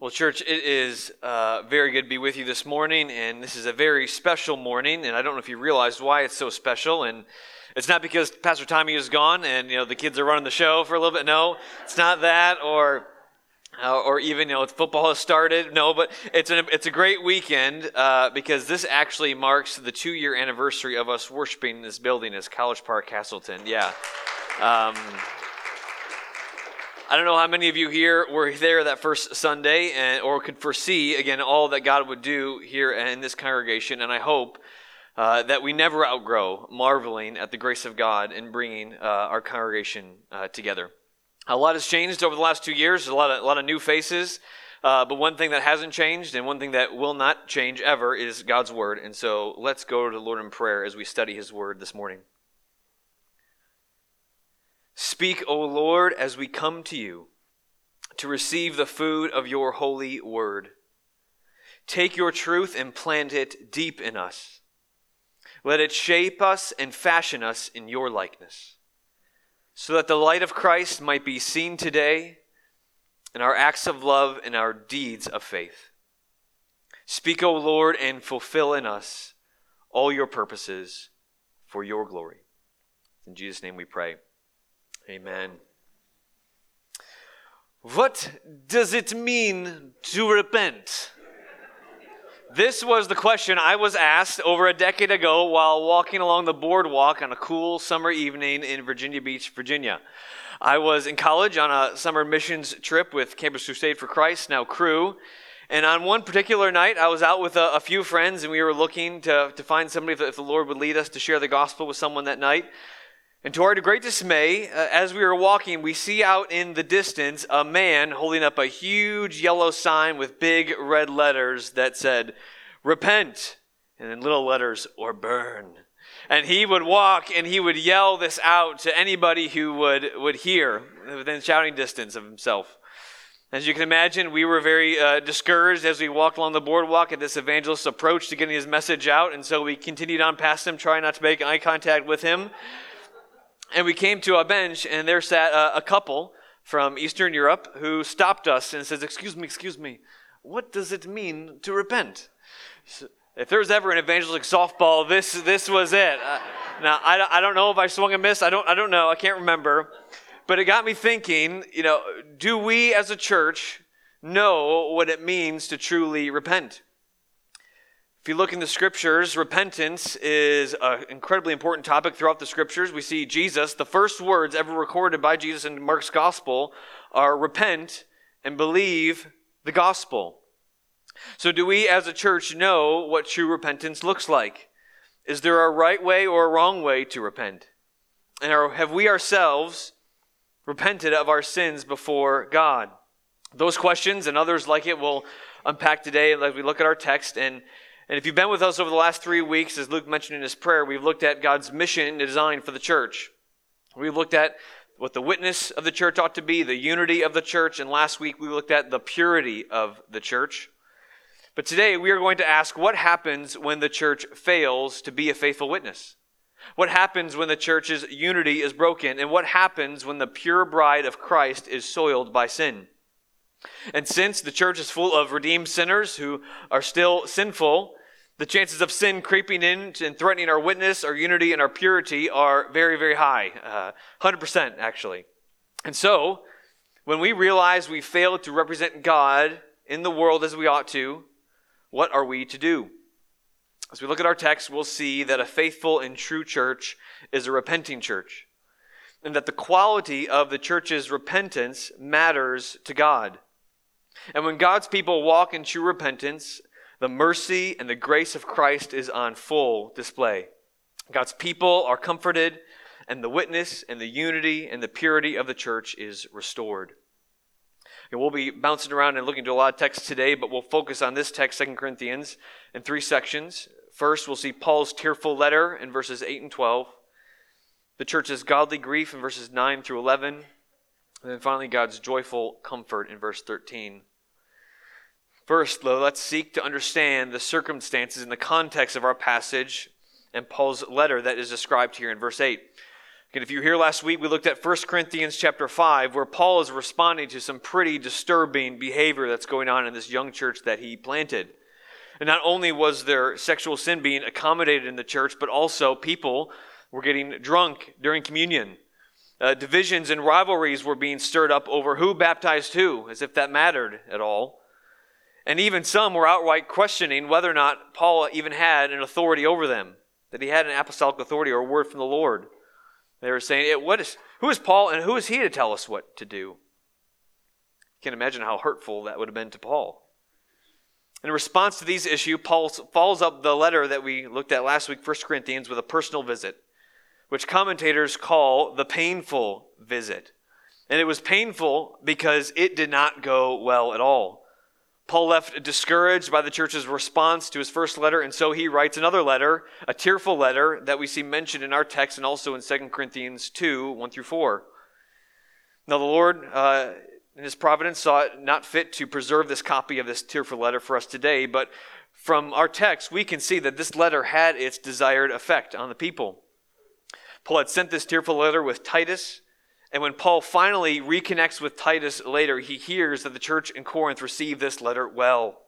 Well, church, it is uh, very good to be with you this morning, and this is a very special morning. And I don't know if you realized why it's so special. And it's not because Pastor Tommy is gone and you know the kids are running the show for a little bit. No, it's not that, or uh, or even you know football has started. No, but it's an it's a great weekend uh, because this actually marks the two year anniversary of us worshiping in this building as College Park Castleton. Yeah. Um, I don't know how many of you here were there that first Sunday and, or could foresee, again, all that God would do here in this congregation. And I hope uh, that we never outgrow marveling at the grace of God in bringing uh, our congregation uh, together. A lot has changed over the last two years, a lot of, a lot of new faces. Uh, but one thing that hasn't changed and one thing that will not change ever is God's Word. And so let's go to the Lord in prayer as we study His Word this morning. Speak, O Lord, as we come to you to receive the food of your holy word. Take your truth and plant it deep in us. Let it shape us and fashion us in your likeness, so that the light of Christ might be seen today in our acts of love and our deeds of faith. Speak, O Lord, and fulfill in us all your purposes for your glory. In Jesus' name we pray. Amen. What does it mean to repent? This was the question I was asked over a decade ago while walking along the boardwalk on a cool summer evening in Virginia Beach, Virginia. I was in college on a summer missions trip with Campus Crusade for Christ, now Cru. And on one particular night, I was out with a, a few friends and we were looking to, to find somebody, if, if the Lord would lead us to share the gospel with someone that night. And to our great dismay, uh, as we were walking, we see out in the distance a man holding up a huge yellow sign with big red letters that said, Repent, and in little letters, or burn. And he would walk and he would yell this out to anybody who would, would hear within shouting distance of himself. As you can imagine, we were very uh, discouraged as we walked along the boardwalk at this evangelist's approach to getting his message out, and so we continued on past him, trying not to make eye contact with him. And we came to a bench, and there sat a, a couple from Eastern Europe who stopped us and says, Excuse me, excuse me, what does it mean to repent? So if there was ever an evangelistic softball, this, this was it. Uh, now, I, I don't know if I swung a miss. I don't, I don't know. I can't remember. But it got me thinking, you know, do we as a church know what it means to truly repent? If you look in the scriptures, repentance is an incredibly important topic throughout the scriptures. We see Jesus, the first words ever recorded by Jesus in Mark's gospel are repent and believe the gospel. So, do we as a church know what true repentance looks like? Is there a right way or a wrong way to repent? And have we ourselves repented of our sins before God? Those questions and others like it will unpack today as we look at our text. And and if you've been with us over the last three weeks, as Luke mentioned in his prayer, we've looked at God's mission and design for the church. We've looked at what the witness of the church ought to be, the unity of the church, and last week we looked at the purity of the church. But today we are going to ask what happens when the church fails to be a faithful witness? What happens when the church's unity is broken? And what happens when the pure bride of Christ is soiled by sin? And since the church is full of redeemed sinners who are still sinful, the chances of sin creeping in and threatening our witness, our unity, and our purity are very, very high. Uh, 100% actually. And so, when we realize we failed to represent God in the world as we ought to, what are we to do? As we look at our text, we'll see that a faithful and true church is a repenting church, and that the quality of the church's repentance matters to God. And when God's people walk in true repentance, the mercy and the grace of Christ is on full display. God's people are comforted, and the witness and the unity and the purity of the church is restored. And we'll be bouncing around and looking to a lot of texts today, but we'll focus on this text, 2 Corinthians, in three sections. First, we'll see Paul's tearful letter in verses 8 and 12, the church's godly grief in verses 9 through 11, and then finally God's joyful comfort in verse 13. First, let's seek to understand the circumstances and the context of our passage and Paul's letter that is described here in verse 8. And if you were here last week, we looked at 1 Corinthians chapter 5, where Paul is responding to some pretty disturbing behavior that's going on in this young church that he planted. And not only was there sexual sin being accommodated in the church, but also people were getting drunk during communion. Uh, divisions and rivalries were being stirred up over who baptized who, as if that mattered at all. And even some were outright questioning whether or not Paul even had an authority over them, that he had an apostolic authority or a word from the Lord. They were saying, it, what is, Who is Paul and who is he to tell us what to do? You can imagine how hurtful that would have been to Paul. In response to these issues, Paul follows up the letter that we looked at last week, 1 Corinthians, with a personal visit, which commentators call the painful visit. And it was painful because it did not go well at all. Paul left discouraged by the church's response to his first letter, and so he writes another letter, a tearful letter that we see mentioned in our text and also in 2 Corinthians 2 1 through 4. Now, the Lord, uh, in his providence, saw it not fit to preserve this copy of this tearful letter for us today, but from our text, we can see that this letter had its desired effect on the people. Paul had sent this tearful letter with Titus and when Paul finally reconnects with Titus later, he hears that the church in Corinth received this letter well.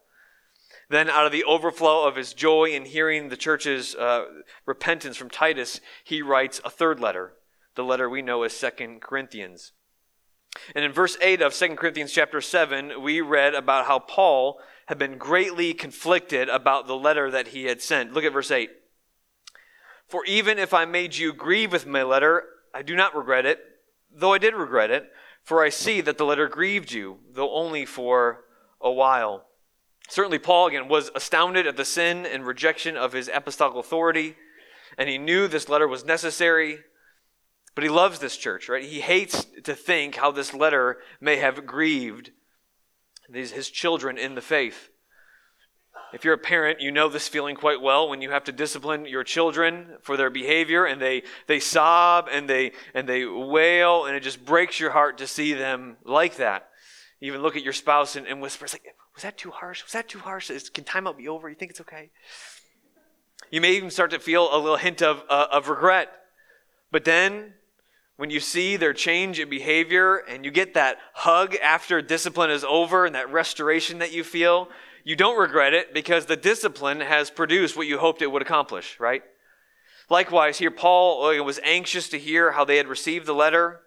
Then, out of the overflow of his joy in hearing the church's uh, repentance from Titus, he writes a third letter, the letter we know as Second Corinthians. And in verse 8 of Second Corinthians chapter 7, we read about how Paul had been greatly conflicted about the letter that he had sent. Look at verse 8. For even if I made you grieve with my letter, I do not regret it though I did regret it, for I see that the letter grieved you, though only for a while. Certainly, Paul, again, was astounded at the sin and rejection of his apostolic authority, and he knew this letter was necessary, but he loves this church, right? He hates to think how this letter may have grieved these, his children in the faith. If you're a parent, you know this feeling quite well when you have to discipline your children for their behavior and they, they sob and they, and they wail and it just breaks your heart to see them like that. You even look at your spouse and, and whisper, like, was that too harsh? Was that too harsh? Is, can timeout be over? You think it's okay? You may even start to feel a little hint of, uh, of regret. But then when you see their change in behavior and you get that hug after discipline is over and that restoration that you feel, you don't regret it because the discipline has produced what you hoped it would accomplish, right? Likewise, here Paul uh, was anxious to hear how they had received the letter,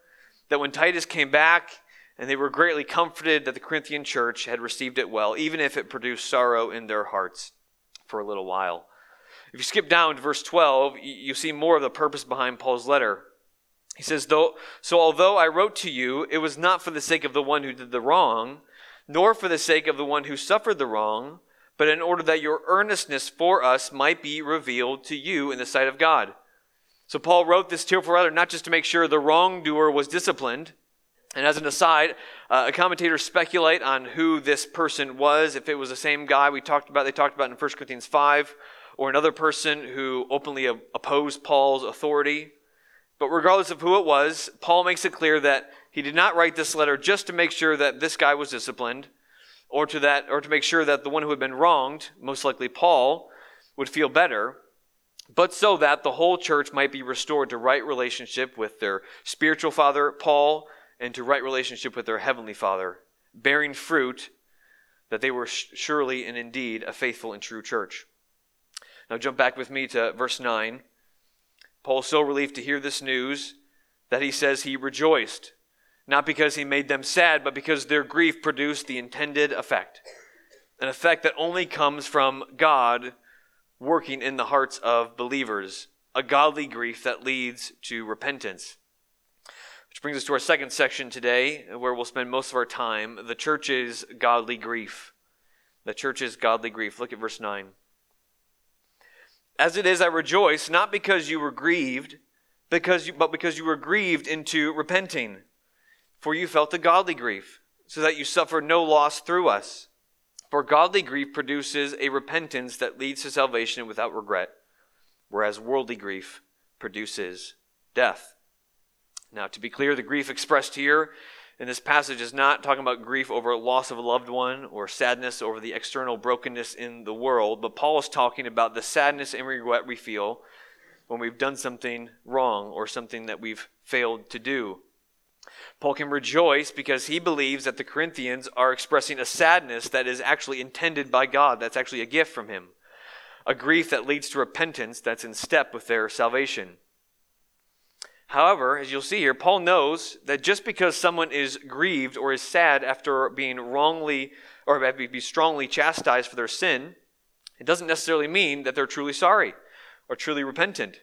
that when Titus came back, and they were greatly comforted that the Corinthian church had received it well, even if it produced sorrow in their hearts for a little while. If you skip down to verse 12, you see more of the purpose behind Paul's letter. He says, Though, So although I wrote to you, it was not for the sake of the one who did the wrong nor for the sake of the one who suffered the wrong, but in order that your earnestness for us might be revealed to you in the sight of God. So Paul wrote this tearful letter not just to make sure the wrongdoer was disciplined. And as an aside, uh, commentators speculate on who this person was. If it was the same guy we talked about, they talked about in 1 Corinthians 5, or another person who openly opposed Paul's authority. But regardless of who it was, Paul makes it clear that he did not write this letter just to make sure that this guy was disciplined or to that or to make sure that the one who had been wronged, most likely Paul, would feel better, but so that the whole church might be restored to right relationship with their spiritual father Paul and to right relationship with their heavenly father, bearing fruit that they were surely and indeed a faithful and true church. Now jump back with me to verse 9. Paul is so relieved to hear this news that he says he rejoiced not because he made them sad, but because their grief produced the intended effect. An effect that only comes from God working in the hearts of believers, a godly grief that leads to repentance. Which brings us to our second section today, where we'll spend most of our time the church's godly grief. The church's godly grief. Look at verse 9. As it is, I rejoice, not because you were grieved, because you, but because you were grieved into repenting. For you felt a godly grief, so that you suffered no loss through us. For godly grief produces a repentance that leads to salvation without regret, whereas worldly grief produces death. Now, to be clear, the grief expressed here in this passage is not talking about grief over loss of a loved one or sadness over the external brokenness in the world, but Paul is talking about the sadness and regret we feel when we've done something wrong or something that we've failed to do. Paul can rejoice because he believes that the Corinthians are expressing a sadness that is actually intended by God, that's actually a gift from him, a grief that leads to repentance that's in step with their salvation. However, as you'll see here, Paul knows that just because someone is grieved or is sad after being wrongly or be strongly chastised for their sin, it doesn't necessarily mean that they're truly sorry or truly repentant.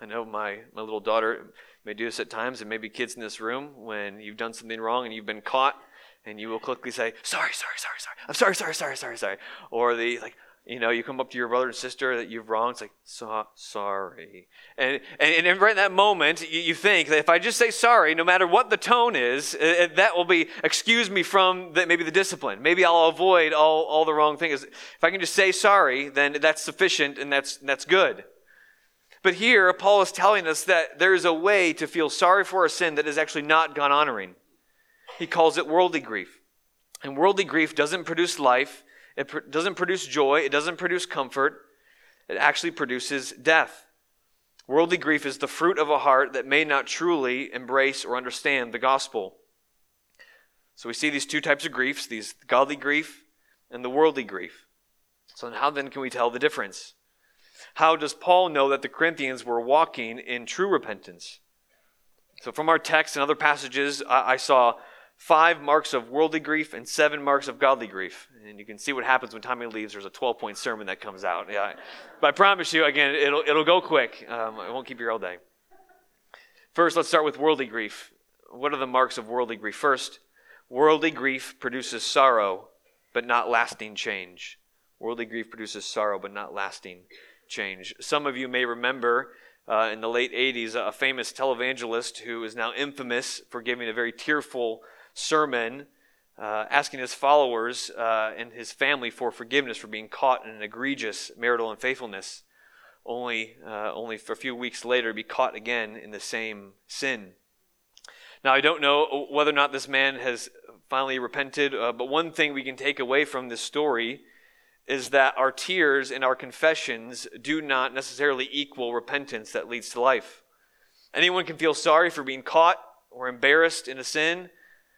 I know my, my little daughter may do this at times, and maybe kids in this room, when you've done something wrong and you've been caught, and you will quickly say, Sorry, sorry, sorry, sorry. I'm sorry, sorry, sorry, sorry, sorry. Or the, like, you know, you come up to your brother and sister that you've wronged. It's like, so, sorry. And, and, and right in that moment, you, you, think that if I just say sorry, no matter what the tone is, uh, that will be, excuse me from the, maybe the discipline. Maybe I'll avoid all, all the wrong things. If I can just say sorry, then that's sufficient and that's, that's good. But here, Paul is telling us that there is a way to feel sorry for a sin that is actually not God honoring. He calls it worldly grief. And worldly grief doesn't produce life, it pr- doesn't produce joy, it doesn't produce comfort, it actually produces death. Worldly grief is the fruit of a heart that may not truly embrace or understand the gospel. So we see these two types of griefs, these godly grief and the worldly grief. So how then can we tell the difference? How does Paul know that the Corinthians were walking in true repentance? So from our text and other passages, I, I saw five marks of worldly grief and seven marks of godly grief. And you can see what happens when Tommy leaves. There's a 12 point sermon that comes out. Yeah. But I promise you, again, it'll, it'll go quick. Um, I won't keep you all day. First, let's start with worldly grief. What are the marks of worldly grief? First, worldly grief produces sorrow, but not lasting change. Worldly grief produces sorrow, but not lasting change. Some of you may remember uh, in the late 80s a famous televangelist who is now infamous for giving a very tearful sermon uh, asking his followers uh, and his family for forgiveness for being caught in an egregious marital unfaithfulness, only, uh, only for a few weeks later be caught again in the same sin. Now, I don't know whether or not this man has finally repented, uh, but one thing we can take away from this story is that our tears and our confessions do not necessarily equal repentance that leads to life. Anyone can feel sorry for being caught or embarrassed in a sin,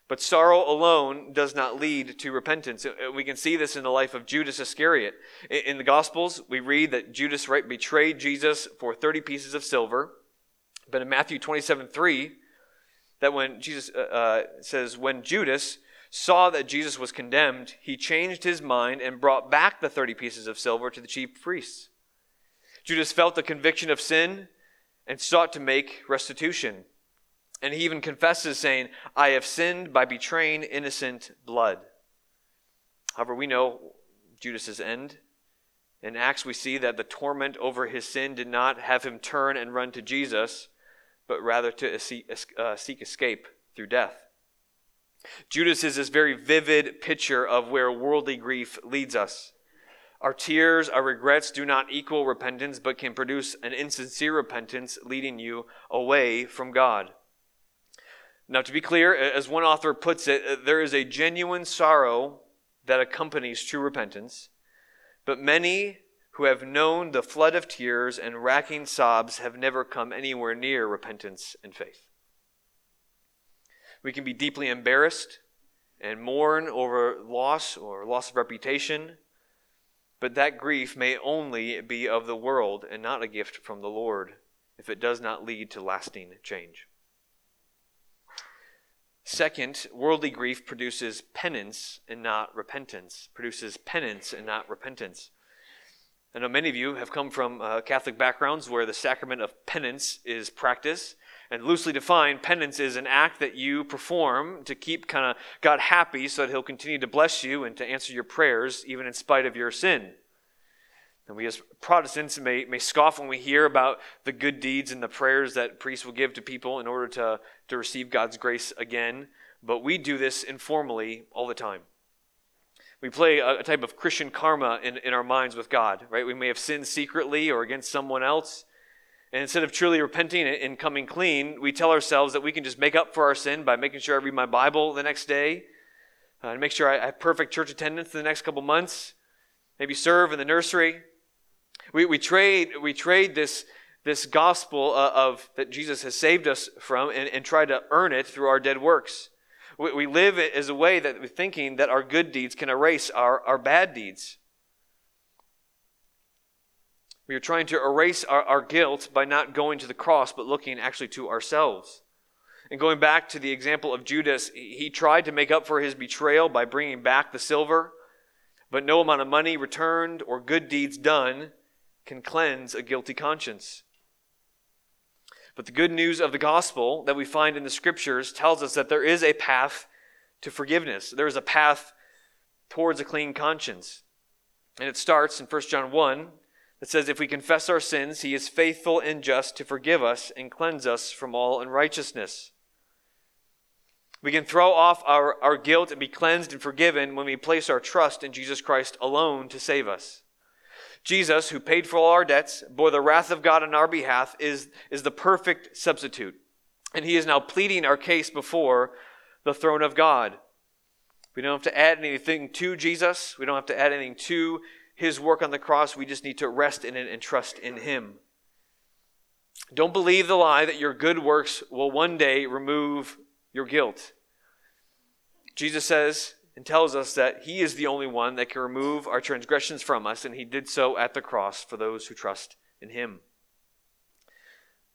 but sorrow alone does not lead to repentance. Uh, we can see this in the life of Judas Iscariot. In the Gospels, we read that Judas right, betrayed Jesus for 30 pieces of silver. But in Matthew 27 3, that when Jesus uh, uh, says, when Judas saw that Jesus was condemned, he changed his mind and brought back the 30 pieces of silver to the chief priests. Judas felt the conviction of sin and sought to make restitution. And he even confesses, saying, I have sinned by betraying innocent blood. However, we know Judas's end. In Acts, we see that the torment over his sin did not have him turn and run to Jesus, but rather to uh, seek escape through death. Judas is this very vivid picture of where worldly grief leads us. Our tears, our regrets do not equal repentance, but can produce an insincere repentance leading you away from God. Now, to be clear, as one author puts it, uh, there is a genuine sorrow that accompanies true repentance, but many who have known the flood of tears and racking sobs have never come anywhere near repentance and faith. We can be deeply embarrassed and mourn over loss or loss of reputation, but that grief may only be of the world and not a gift from the Lord if it does not lead to lasting change. Second, worldly grief produces penance and not repentance, produces penance and not repentance. I know many of you have come from uh, Catholic backgrounds where the sacrament of penance is practiced. And loosely defined, penance is an act that you perform to keep kind of God happy so that He'll continue to bless you and to answer your prayers even in spite of your sin. And we as Protestants may, may scoff when we hear about the good deeds and the prayers that priests will give to people in order to, to receive God's grace again, but we do this informally all the time. We play a, a type of Christian karma in, in our minds with God, right? We may have sinned secretly or against someone else. And instead of truly repenting and coming clean, we tell ourselves that we can just make up for our sin by making sure I read my Bible the next day, uh, and make sure I have perfect church attendance the next couple months, maybe serve in the nursery, We, we, trade, we trade this, this gospel uh, of that Jesus has saved us from and, and try to earn it through our dead works. We, we live it as a way that we're thinking that our good deeds can erase our, our bad deeds. We are trying to erase our, our guilt by not going to the cross, but looking actually to ourselves. And going back to the example of Judas, he tried to make up for his betrayal by bringing back the silver, but no amount of money returned or good deeds done can cleanse a guilty conscience. But the good news of the gospel that we find in the scriptures tells us that there is a path to forgiveness. There is a path towards a clean conscience. And it starts in 1 John 1 that says, If we confess our sins, he is faithful and just to forgive us and cleanse us from all unrighteousness. We can throw off our, our guilt and be cleansed and forgiven when we place our trust in Jesus Christ alone to save us. Jesus, who paid for all our debts, bore the wrath of God on our behalf, is, is the perfect substitute. And he is now pleading our case before the throne of God. We don't have to add anything to Jesus. We don't have to add anything to his work on the cross. We just need to rest in it and trust in him. Don't believe the lie that your good works will one day remove your guilt. Jesus says and tells us that he is the only one that can remove our transgressions from us, and he did so at the cross for those who trust in him.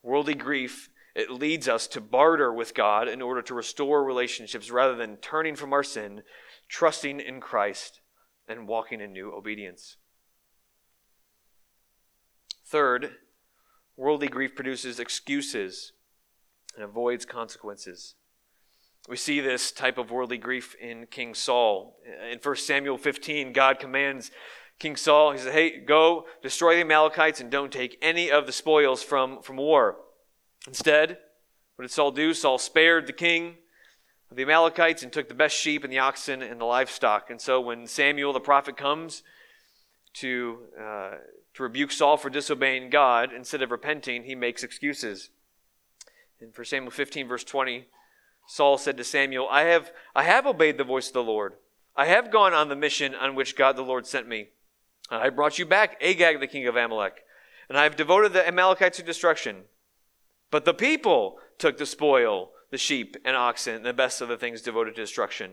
Worldly grief, it leads us to barter with God in order to restore relationships rather than turning from our sin, trusting in Christ, and walking in new obedience. Third, worldly grief produces excuses and avoids consequences. We see this type of worldly grief in King Saul. In 1 Samuel 15, God commands King Saul, he says, Hey, go destroy the Amalekites and don't take any of the spoils from, from war. Instead, what did Saul do? Saul spared the king of the Amalekites and took the best sheep and the oxen and the livestock. And so when Samuel the prophet comes to, uh, to rebuke Saul for disobeying God, instead of repenting, he makes excuses. In 1 Samuel 15, verse 20, Saul said to Samuel, I have, I have obeyed the voice of the Lord. I have gone on the mission on which God the Lord sent me. I brought you back, Agag, the king of Amalek, and I have devoted the Amalekites to destruction. But the people took the spoil, the sheep and oxen, and the best of the things devoted to destruction,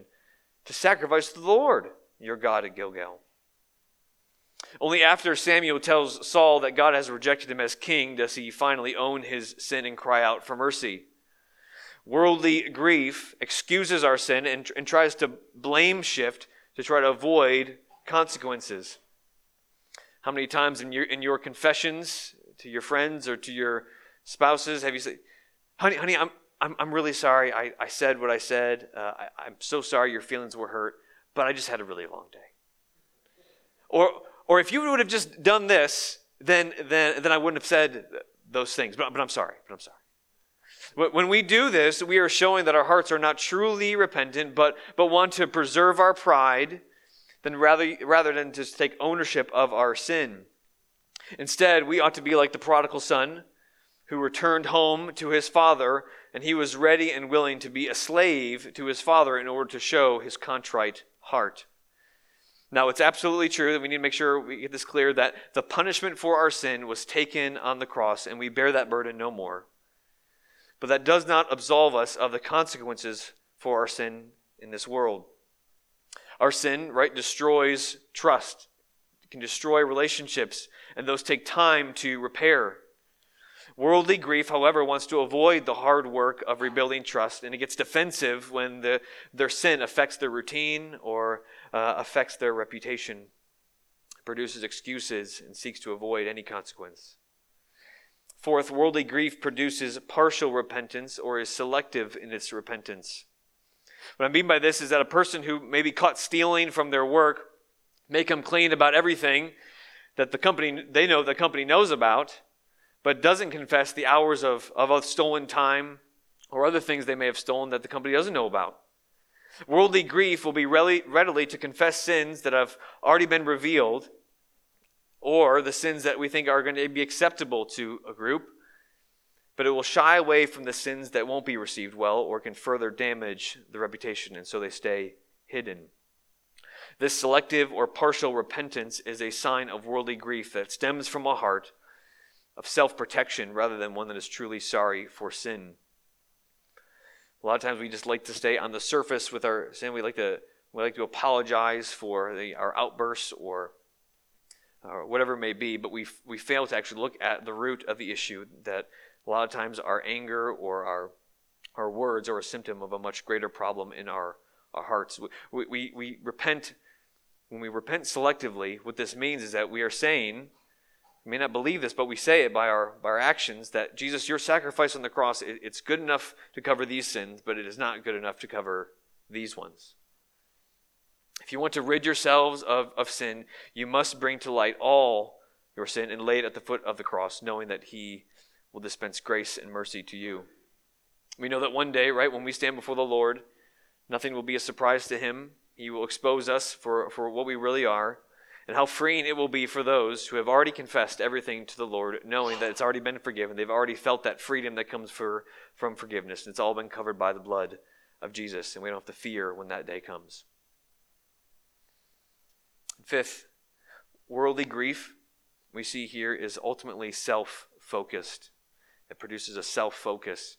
to sacrifice to the Lord, your God at Gilgal. Only after Samuel tells Saul that God has rejected him as king does he finally own his sin and cry out for mercy. Worldly grief excuses our sin and, and tries to blame shift to try to avoid consequences. How many times in your, in your confessions to your friends or to your spouses have you said, honey, honey, I'm, I'm, I'm really sorry. I, I said what I said. Uh, I, I'm so sorry your feelings were hurt, but I just had a really long day. Or, or if you would have just done this, then, then, then I wouldn't have said those things. But, but I'm sorry. But I'm sorry. When we do this, we are showing that our hearts are not truly repentant, but, but want to preserve our pride than rather, rather than to take ownership of our sin. Instead, we ought to be like the prodigal son who returned home to his father, and he was ready and willing to be a slave to his father in order to show his contrite heart. Now, it's absolutely true that we need to make sure we get this clear that the punishment for our sin was taken on the cross, and we bear that burden no more. But that does not absolve us of the consequences for our sin in this world. Our sin, right, destroys trust. It can destroy relationships, and those take time to repair. Worldly grief, however, wants to avoid the hard work of rebuilding trust, and it gets defensive when the, their sin affects their routine or uh, affects their reputation, produces excuses, and seeks to avoid any consequence. Fourth, worldly grief produces partial repentance or is selective in its repentance. What I mean by this is that a person who may be caught stealing from their work may clean about everything that the company they know the company knows about, but doesn't confess the hours of, of stolen time or other things they may have stolen that the company doesn't know about. Worldly grief will be readily to confess sins that have already been revealed or the sins that we think are going to be acceptable to a group, but it will shy away from the sins that won't be received well or can further damage the reputation, and so they stay hidden. This selective or partial repentance is a sign of worldly grief that stems from a heart of self protection rather than one that is truly sorry for sin. A lot of times we just like to stay on the surface with our sin. We like to, we like to apologize for the, our outbursts or, or whatever it may be, but we, we fail to actually look at the root of the issue that a lot of times our anger or our, our words are a symptom of a much greater problem in our, our hearts. We, we, we repent when we repent selectively, what this means is that we are saying, we may not believe this, but we say it by our, by our actions that Jesus, your sacrifice on the cross, it, it's good enough to cover these sins, but it is not good enough to cover these ones. If you want to rid yourselves of, of sin, you must bring to light all your sin and lay it at the foot of the cross, knowing that He will dispense grace and mercy to you. We know that one day, right, when we stand before the Lord, nothing will be a surprise to Him. He will expose us for, for what we really are, and how freeing it will be for those who have already confessed everything to the Lord, knowing that it's already been forgiven. They've already felt that freedom that comes for, from forgiveness. and It's all been covered by the blood of Jesus, and we don't have to fear when that day comes. Fifth, worldly grief we see here is ultimately self focused. It produces a self focus.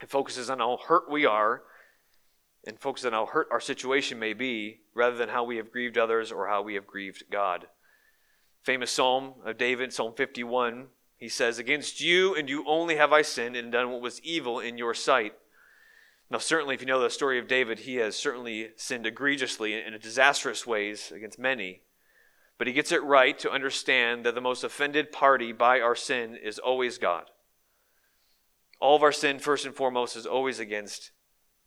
It focuses on how hurt we are and focuses on how hurt our situation may be rather than how we have grieved others or how we have grieved God. Famous psalm of David, Psalm 51, he says, Against you and you only have I sinned and done what was evil in your sight. Now, certainly, if you know the story of David, he has certainly sinned egregiously in disastrous ways against many. But he gets it right to understand that the most offended party by our sin is always God. All of our sin, first and foremost, is always against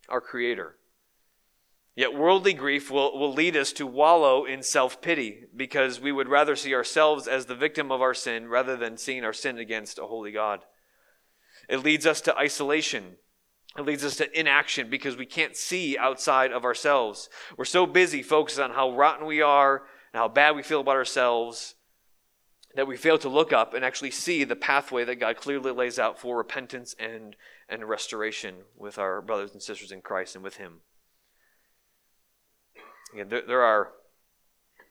our Creator. Yet worldly grief will, will lead us to wallow in self pity because we would rather see ourselves as the victim of our sin rather than seeing our sin against a holy God. It leads us to isolation. It leads us to inaction because we can't see outside of ourselves. We're so busy focused on how rotten we are and how bad we feel about ourselves that we fail to look up and actually see the pathway that God clearly lays out for repentance and, and restoration with our brothers and sisters in Christ and with Him. Again, there, there are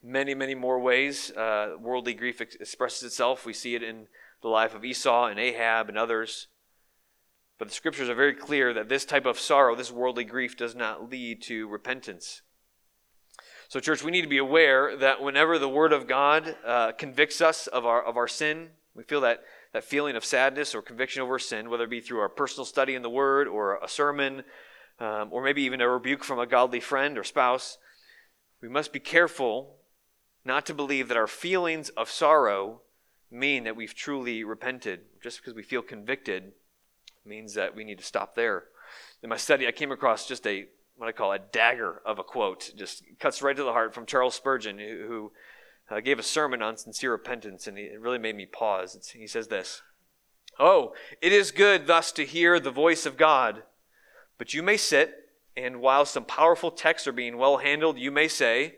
many, many more ways uh, worldly grief ex- expresses itself. We see it in the life of Esau and Ahab and others. But the scriptures are very clear that this type of sorrow, this worldly grief, does not lead to repentance. So, church, we need to be aware that whenever the Word of God uh, convicts us of our, of our sin, we feel that, that feeling of sadness or conviction over sin, whether it be through our personal study in the Word or a sermon, um, or maybe even a rebuke from a godly friend or spouse, we must be careful not to believe that our feelings of sorrow mean that we've truly repented. Just because we feel convicted means that we need to stop there. In my study, I came across just a what I call a dagger of a quote, just cuts right to the heart from Charles Spurgeon, who, uh, gave a sermon on sincere repentance, and it really made me pause. It's, he says this Oh, it is good thus to hear the voice of God, but you may sit and while some powerful texts are being well handled, you may say,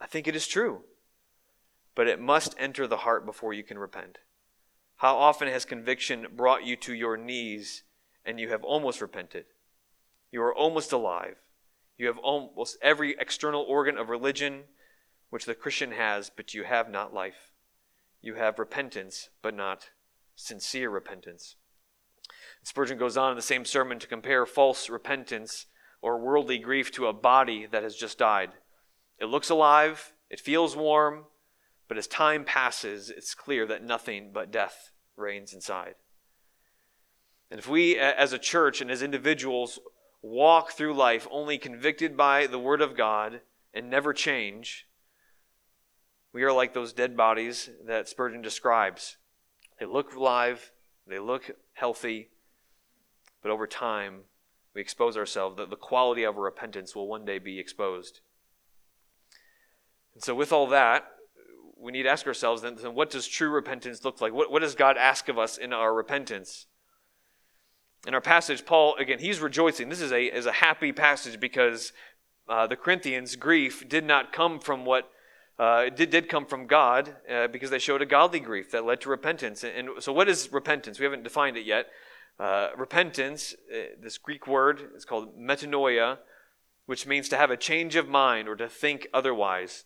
I think it is true. But it must enter the heart before you can repent. How often has conviction brought you to your knees and you have almost repented? You are almost alive. You have almost every external organ of religion which the Christian has, but you have not life. You have repentance, but not sincere repentance. Spurgeon goes on in the same sermon to compare false repentance or worldly grief to a body that has just died. It looks alive, it feels warm, but as time passes, it's clear that nothing but death reigns inside. And if we, as a church and as individuals, walk through life only convicted by the Word of God and never change, we are like those dead bodies that Spurgeon describes. They look alive, they look healthy, but over time, we expose ourselves, that the quality of our repentance will one day be exposed. And so, with all that, we need to ask ourselves then, what does true repentance look like? What, what does God ask of us in our repentance? In our passage, Paul, again, he's rejoicing. This is a, is a happy passage because uh, the Corinthians' grief did not come from what uh, did, did come from God uh, because they showed a godly grief that led to repentance. And, and so, what is repentance? We haven't defined it yet. Uh, repentance, uh, this Greek word, is called metanoia. which means to have a change of mind or to think otherwise.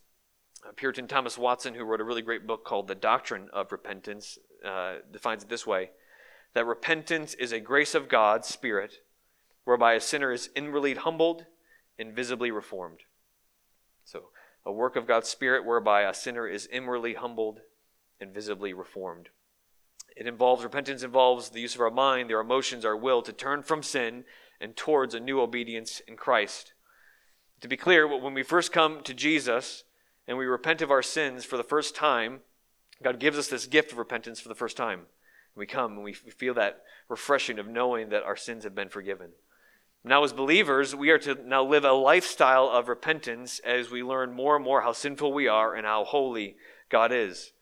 Puritan Thomas Watson, who wrote a really great book called The Doctrine of Repentance, uh, defines it this way that repentance is a grace of God's Spirit whereby a sinner is inwardly humbled and visibly reformed. So, a work of God's Spirit whereby a sinner is inwardly humbled and visibly reformed. It involves, repentance involves the use of our mind, our emotions, our will to turn from sin and towards a new obedience in Christ. To be clear, when we first come to Jesus and we repent of our sins for the first time, God gives us this gift of repentance for the first time. We come and we feel that refreshing of knowing that our sins have been forgiven. Now, as believers, we are to now live a lifestyle of repentance as we learn more and more how sinful we are and how holy God is.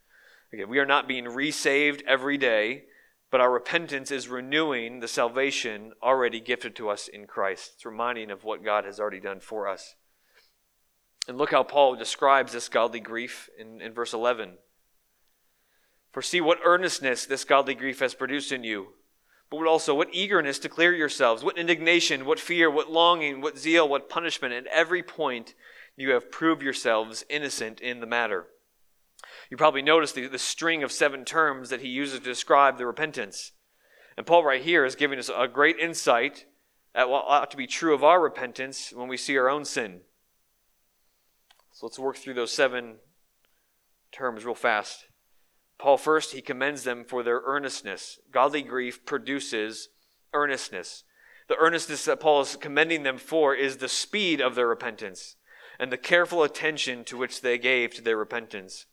Again, we are not being resaved every day, but our repentance is renewing the salvation already gifted to us in Christ. It's reminding of what God has already done for us. And look how Paul describes this godly grief in, in verse 11. For see what earnestness this godly grief has produced in you, but also what eagerness to clear yourselves, what indignation, what fear, what longing, what zeal, what punishment. At every point, you have proved yourselves innocent in the matter. You probably noticed the, the string of seven terms that he uses to describe the repentance. And Paul, right here, is giving us a great insight at what ought to be true of our repentance when we see our own sin. So let's work through those seven terms real fast. Paul, first, he commends them for their earnestness. Godly grief produces earnestness. The earnestness that Paul is commending them for is the speed of their repentance and the careful attention to which they gave to their repentance.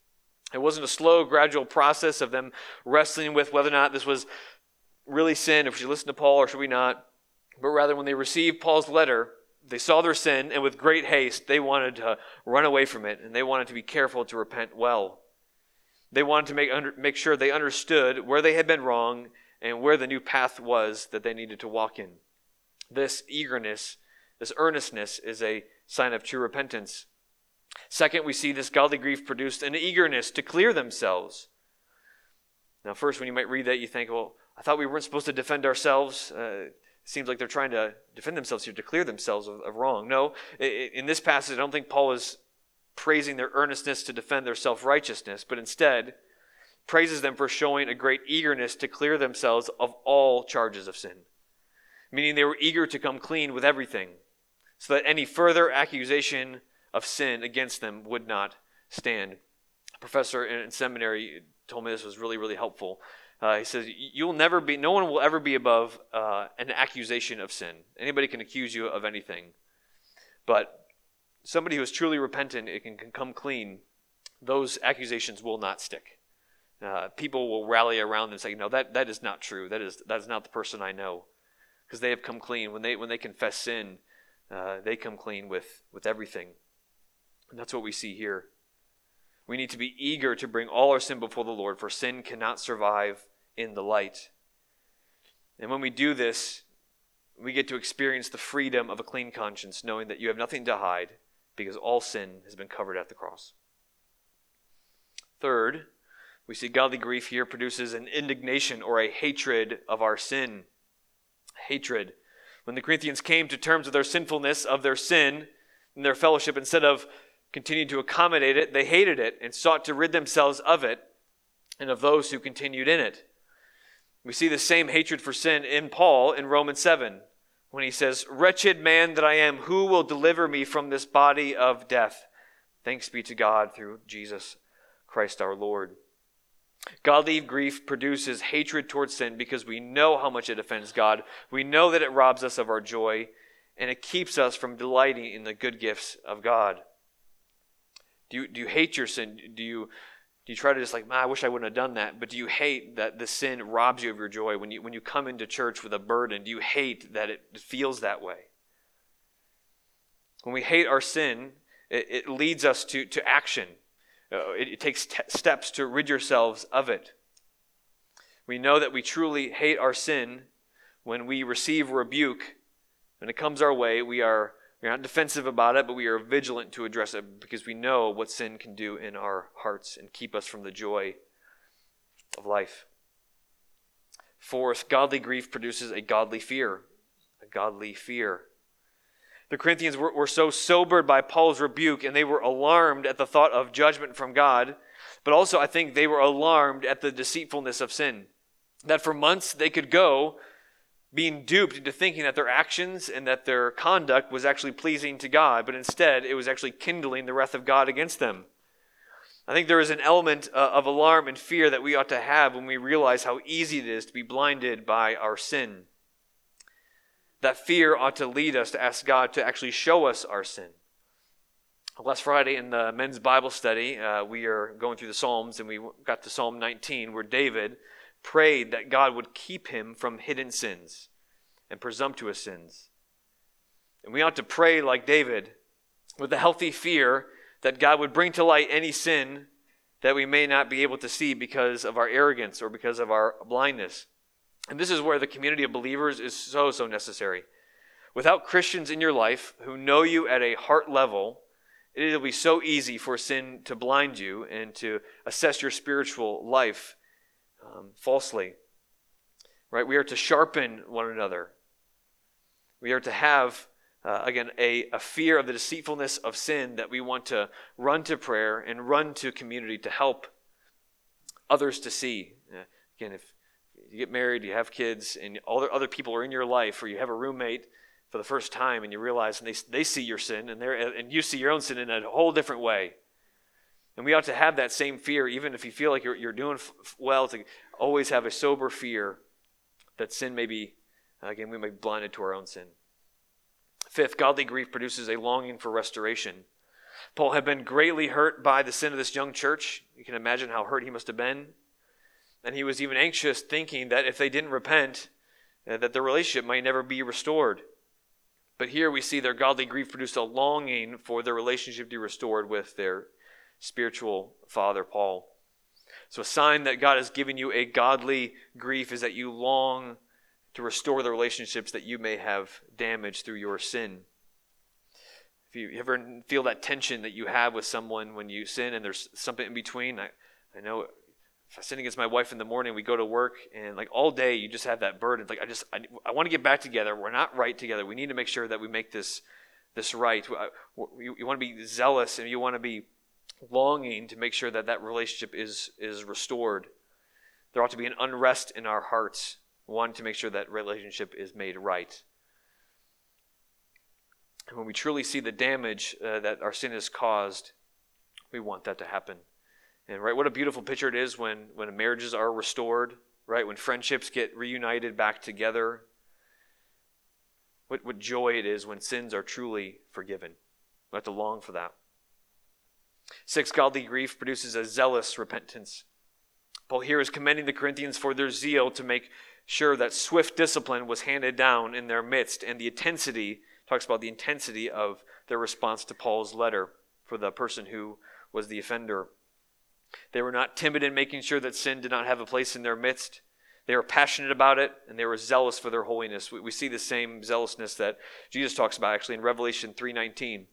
It wasn't a slow, gradual process of them wrestling with whether or not this was really sin, if we should listen to Paul or should we not. But rather, when they received Paul's letter, they saw their sin, and with great haste, they wanted to run away from it, and they wanted to be careful to repent well. They wanted to make, under, make sure they understood where they had been wrong and where the new path was that they needed to walk in. This eagerness, this earnestness, is a sign of true repentance. Second, we see this godly grief produced an eagerness to clear themselves. Now, first, when you might read that, you think, well, I thought we weren't supposed to defend ourselves. Uh, seems like they're trying to defend themselves here, to clear themselves of, of wrong. No, in this passage, I don't think Paul is praising their earnestness to defend their self righteousness, but instead praises them for showing a great eagerness to clear themselves of all charges of sin. Meaning they were eager to come clean with everything, so that any further accusation of sin against them would not stand. A professor in seminary told me this was really, really helpful. Uh, he says, You'll never be, no one will ever be above uh, an accusation of sin. Anybody can accuse you of anything. But somebody who is truly repentant, it can, can come clean, those accusations will not stick. Uh, people will rally around and say, No, that, that is not true. That is, that is not the person I know. Because they have come clean. When they, when they confess sin, uh, they come clean with, with everything. And that's what we see here. We need to be eager to bring all our sin before the Lord, for sin cannot survive in the light. And when we do this, we get to experience the freedom of a clean conscience, knowing that you have nothing to hide because all sin has been covered at the cross. Third, we see godly grief here produces an indignation or a hatred of our sin. Hatred. When the Corinthians came to terms with their sinfulness of their sin and their fellowship, instead of continuing to accommodate it, they hated it and sought to rid themselves of it and of those who continued in it. We see the same hatred for sin in Paul in Romans 7 when he says, Wretched man that I am, who will deliver me from this body of death? Thanks be to God through Jesus Christ our Lord. Godly grief produces hatred towards sin because we know how much it offends God. We know that it robs us of our joy, and it keeps us from delighting in the good gifts of God. Do you, do you hate your sin? Do you, do you try to just like, I wish I wouldn't have done that? But do you hate that the sin robs you of your joy? When you, when you come into church with a burden, do you hate that it feels that way? When we hate our sin, it, it leads us to, to action. Uh, it, it, takes steps to rid yourselves of it. We know that we truly hate our sin when we receive rebuke. When it comes our way, we are we're not defensive about it, but we are vigilant to address it because we know what sin can do in our hearts and keep us from the joy of life. Fourth, godly grief produces a godly fear. A godly fear. The Corinthians were, were so sobered by Paul's rebuke and they were alarmed at the thought of judgment from God, but also I think they were alarmed at the deceitfulness of sin. That for months they could go being duped into thinking that their actions and that their conduct was actually pleasing to God, but instead it was actually kindling the wrath of God against them. I think there is an element uh, of alarm and fear that we ought to have when we realize how easy it is to be blinded by our sin. That fear ought to lead us to ask God to actually show us our sin. Last Friday in the men's Bible study, uh, we are going through the Psalms and we got to Psalm 19 where David prayed that God would keep him from hidden sins and presumptuous sins. And we ought to pray like David with a healthy fear that God would bring to light any sin that we may not be able to see because of our arrogance or because of our blindness. And this is where the community of believers is so, so necessary. Without Christians in your life who know you at a heart level, it'll be so easy for sin to blind you and to assess your spiritual life um, falsely. Right? We are to sharpen one another. We are to have, uh, again, a, a fear of the deceitfulness of sin that we want to run to prayer and run to community to help others to see. Uh, again, if you get married, you have kids, and all the other people are in your life, or you have a roommate for the first time and you realize and they, they see your sin and, and you see your own sin in a whole different way. And we ought to have that same fear, even if you feel like you're, you're doing f- well, to always have a sober fear that sin may be, again, we may be blinded to our own sin. Fifth, godly grief produces a longing for restoration. Paul had been greatly hurt by the sin of this young church. You can imagine how hurt he must have been. And he was even anxious, thinking that if they didn't repent, uh, that their relationship might never be restored. But here we see their godly grief produced a longing for their relationship to be restored with their spiritual father, Paul. So, a sign that God has given you a godly grief is that you long to restore the relationships that you may have damaged through your sin. If you ever feel that tension that you have with someone when you sin and there's something in between, I, I know if I sin against my wife in the morning, we go to work, and like all day, you just have that burden. Like I just I, I want to get back together. We're not right together. We need to make sure that we make this this right. You, you want to be zealous, and you want to be longing to make sure that that relationship is, is restored. There ought to be an unrest in our hearts, wanting to make sure that relationship is made right. And when we truly see the damage uh, that our sin has caused, we want that to happen. And right, what a beautiful picture it is when, when marriages are restored, right? When friendships get reunited back together. What, what joy it is when sins are truly forgiven. We have to long for that. Six, godly grief produces a zealous repentance. Paul here is commending the Corinthians for their zeal to make sure that swift discipline was handed down in their midst, and the intensity, talks about the intensity of their response to Paul's letter for the person who was the offender. They were not timid in making sure that sin did not have a place in their midst. They were passionate about it, and they were zealous for their holiness. We, we see the same zealousness that Jesus talks about actually in Revelation 3.19.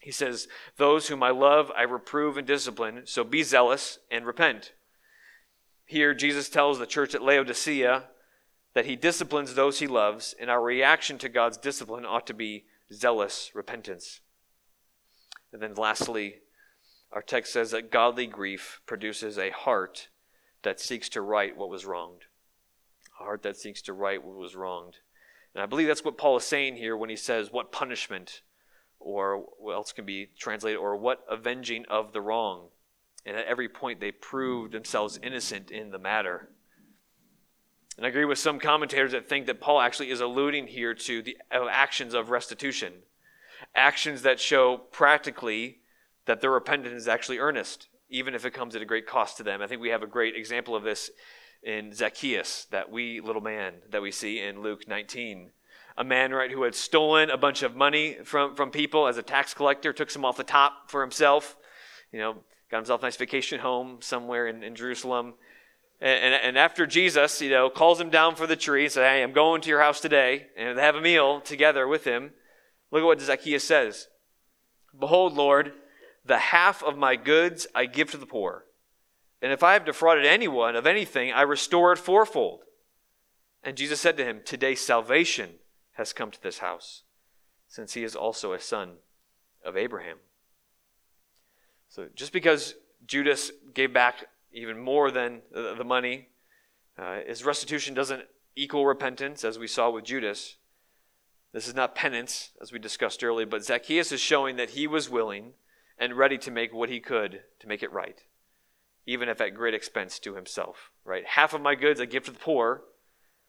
He says, Those whom I love, I reprove and discipline, so be zealous and repent. Here, Jesus tells the church at Laodicea that he disciplines those he loves, and our reaction to God's discipline ought to be zealous repentance. And then lastly, our text says that godly grief produces a heart that seeks to right what was wronged. A heart that seeks to right what was wronged. And I believe that's what Paul is saying here when he says, What punishment or what else can be translated, or what avenging of the wrong. And at every point, they proved themselves innocent in the matter. And I agree with some commentators that think that Paul actually is alluding here to the uh, actions of restitution, actions that show practically that their repentance is actually earnest, even if it comes at a great cost to them. I think we have a great example of this in Zacchaeus, that wee little man that we see in Luke 19 a man, right, who had stolen a bunch of money from, from people as a tax collector, took some off the top for himself, you know, got himself a nice vacation home somewhere in, in Jerusalem. And, and, and, after Jesus, you know, calls him down for the tree and says, Hey, I'm going to your house today, and they have a meal together with him. Look at what Zacchaeus says Behold, Lord, the half of my goods I give to the poor. And if I have defrauded anyone of anything, I restore it fourfold. And Jesus said to him, Today salvation has come to this house, since he is also a son of Abraham. So just because Judas gave back even more than the money, uh, his restitution doesn't equal repentance, as we saw with Judas. This is not penance, as we discussed earlier, but Zacchaeus is showing that he was willing and ready to make what he could to make it right, even if at great expense to himself. Right? Half of my goods I give to the poor,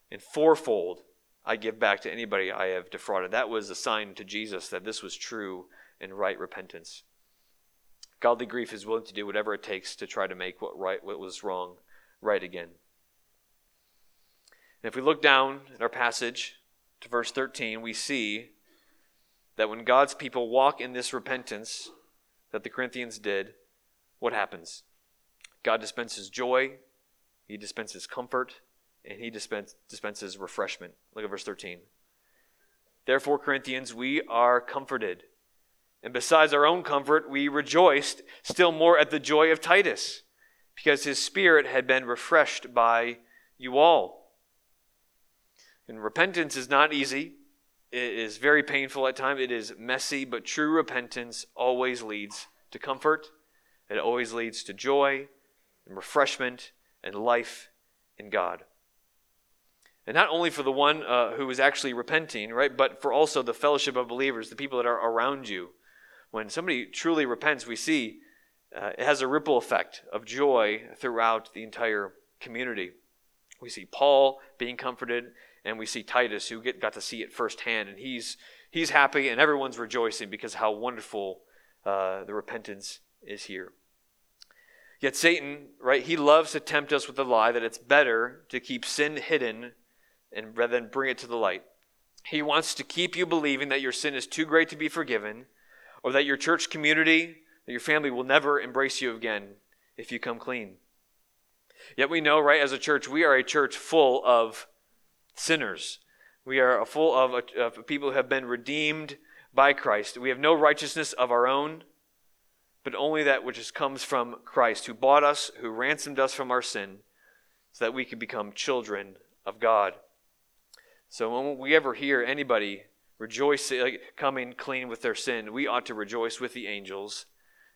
and fourfold I give back to anybody I have defrauded. That was a sign to Jesus that this was true and right repentance. Godly grief is willing to do whatever it takes to try to make what right what was wrong right again. And if we look down in our passage to verse 13, we see that when God's people walk in this repentance that the Corinthians did, what happens? God dispenses joy, He dispenses comfort, and He dispense, dispenses refreshment. Look at verse 13. Therefore, Corinthians, we are comforted. And besides our own comfort, we rejoiced still more at the joy of Titus, because his spirit had been refreshed by you all. And repentance is not easy. It is very painful at times. It is messy, but true repentance always leads to comfort. It always leads to joy and refreshment and life in God. And not only for the one uh, who is actually repenting, right, but for also the fellowship of believers, the people that are around you. When somebody truly repents, we see uh, it has a ripple effect of joy throughout the entire community. We see Paul being comforted and we see Titus who get, got to see it firsthand, and he's he's happy, and everyone's rejoicing because how wonderful uh, the repentance is here. Yet Satan, right, he loves to tempt us with the lie that it's better to keep sin hidden and rather than bring it to the light. He wants to keep you believing that your sin is too great to be forgiven, or that your church community, that your family will never embrace you again if you come clean. Yet we know, right, as a church, we are a church full of sinners. We are full of, of people who have been redeemed by Christ. We have no righteousness of our own, but only that which comes from Christ, who bought us, who ransomed us from our sin, so that we could become children of God. So when we ever hear anybody rejoice, like, coming clean with their sin, we ought to rejoice with the angels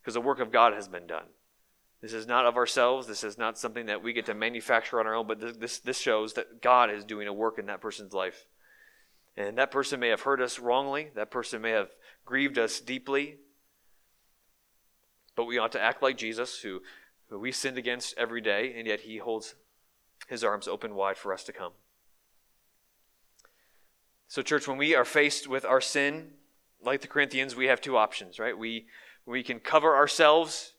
because the work of God has been done. This is not of ourselves. This is not something that we get to manufacture on our own, but this, this shows that God is doing a work in that person's life. And that person may have hurt us wrongly, that person may have grieved us deeply, but we ought to act like Jesus, who, who we sinned against every day, and yet he holds his arms open wide for us to come. So, church, when we are faced with our sin, like the Corinthians, we have two options, right? We, we can cover ourselves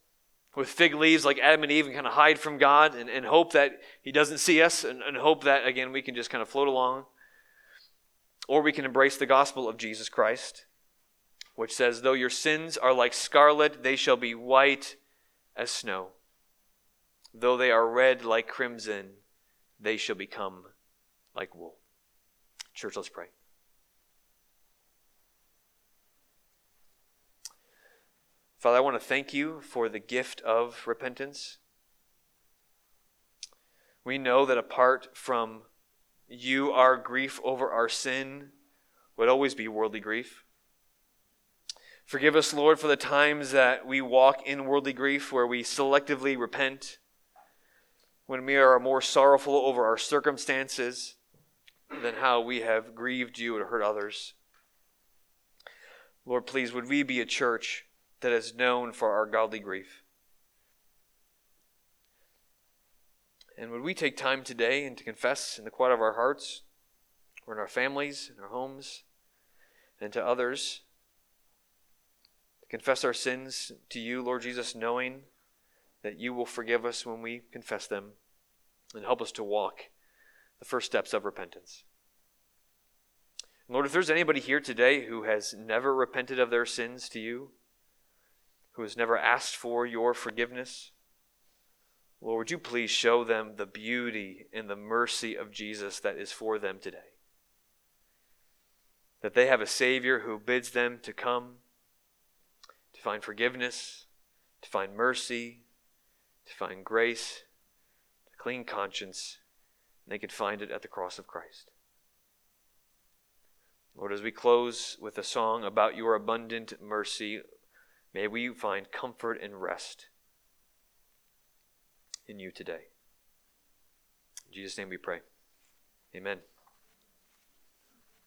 with fig leaves like Adam and Eve and kind of hide from God and, and hope that He doesn't see us and, and hope that, again, we can just kind of float along. Or we can embrace the gospel of Jesus Christ, which says, Though your sins are like scarlet, they shall be white as snow. Though they are red like crimson, they shall become like wool. Church, let's pray. Father, I want to thank you for the gift of repentance. We know that apart from you, our grief over our sin would always be worldly grief. Forgive us, Lord, for the times that we walk in worldly grief where we selectively repent, when we are more sorrowful over our circumstances than how we have grieved you and hurt others. Lord, please, would we be a church that is known for our godly grief. And would we take time today and to confess in the quiet of our hearts, or in our families, in our homes, and to others, to confess our sins to you, Lord Jesus, knowing that you will forgive us when we confess them and help us to walk the first steps of repentance. Lord, if there's anybody here today who has never repented of their sins to you, who has never asked for your forgiveness. Lord, would you please show them the beauty and the mercy of Jesus that is for them today? That they have a Savior who bids them to come, to find forgiveness, to find mercy, to find grace, to clean conscience, and they can find it at the cross of Christ. Lord, as we close with a song about your abundant mercy, may we find comfort and rest in you today. In Jesus' name we pray. Amen.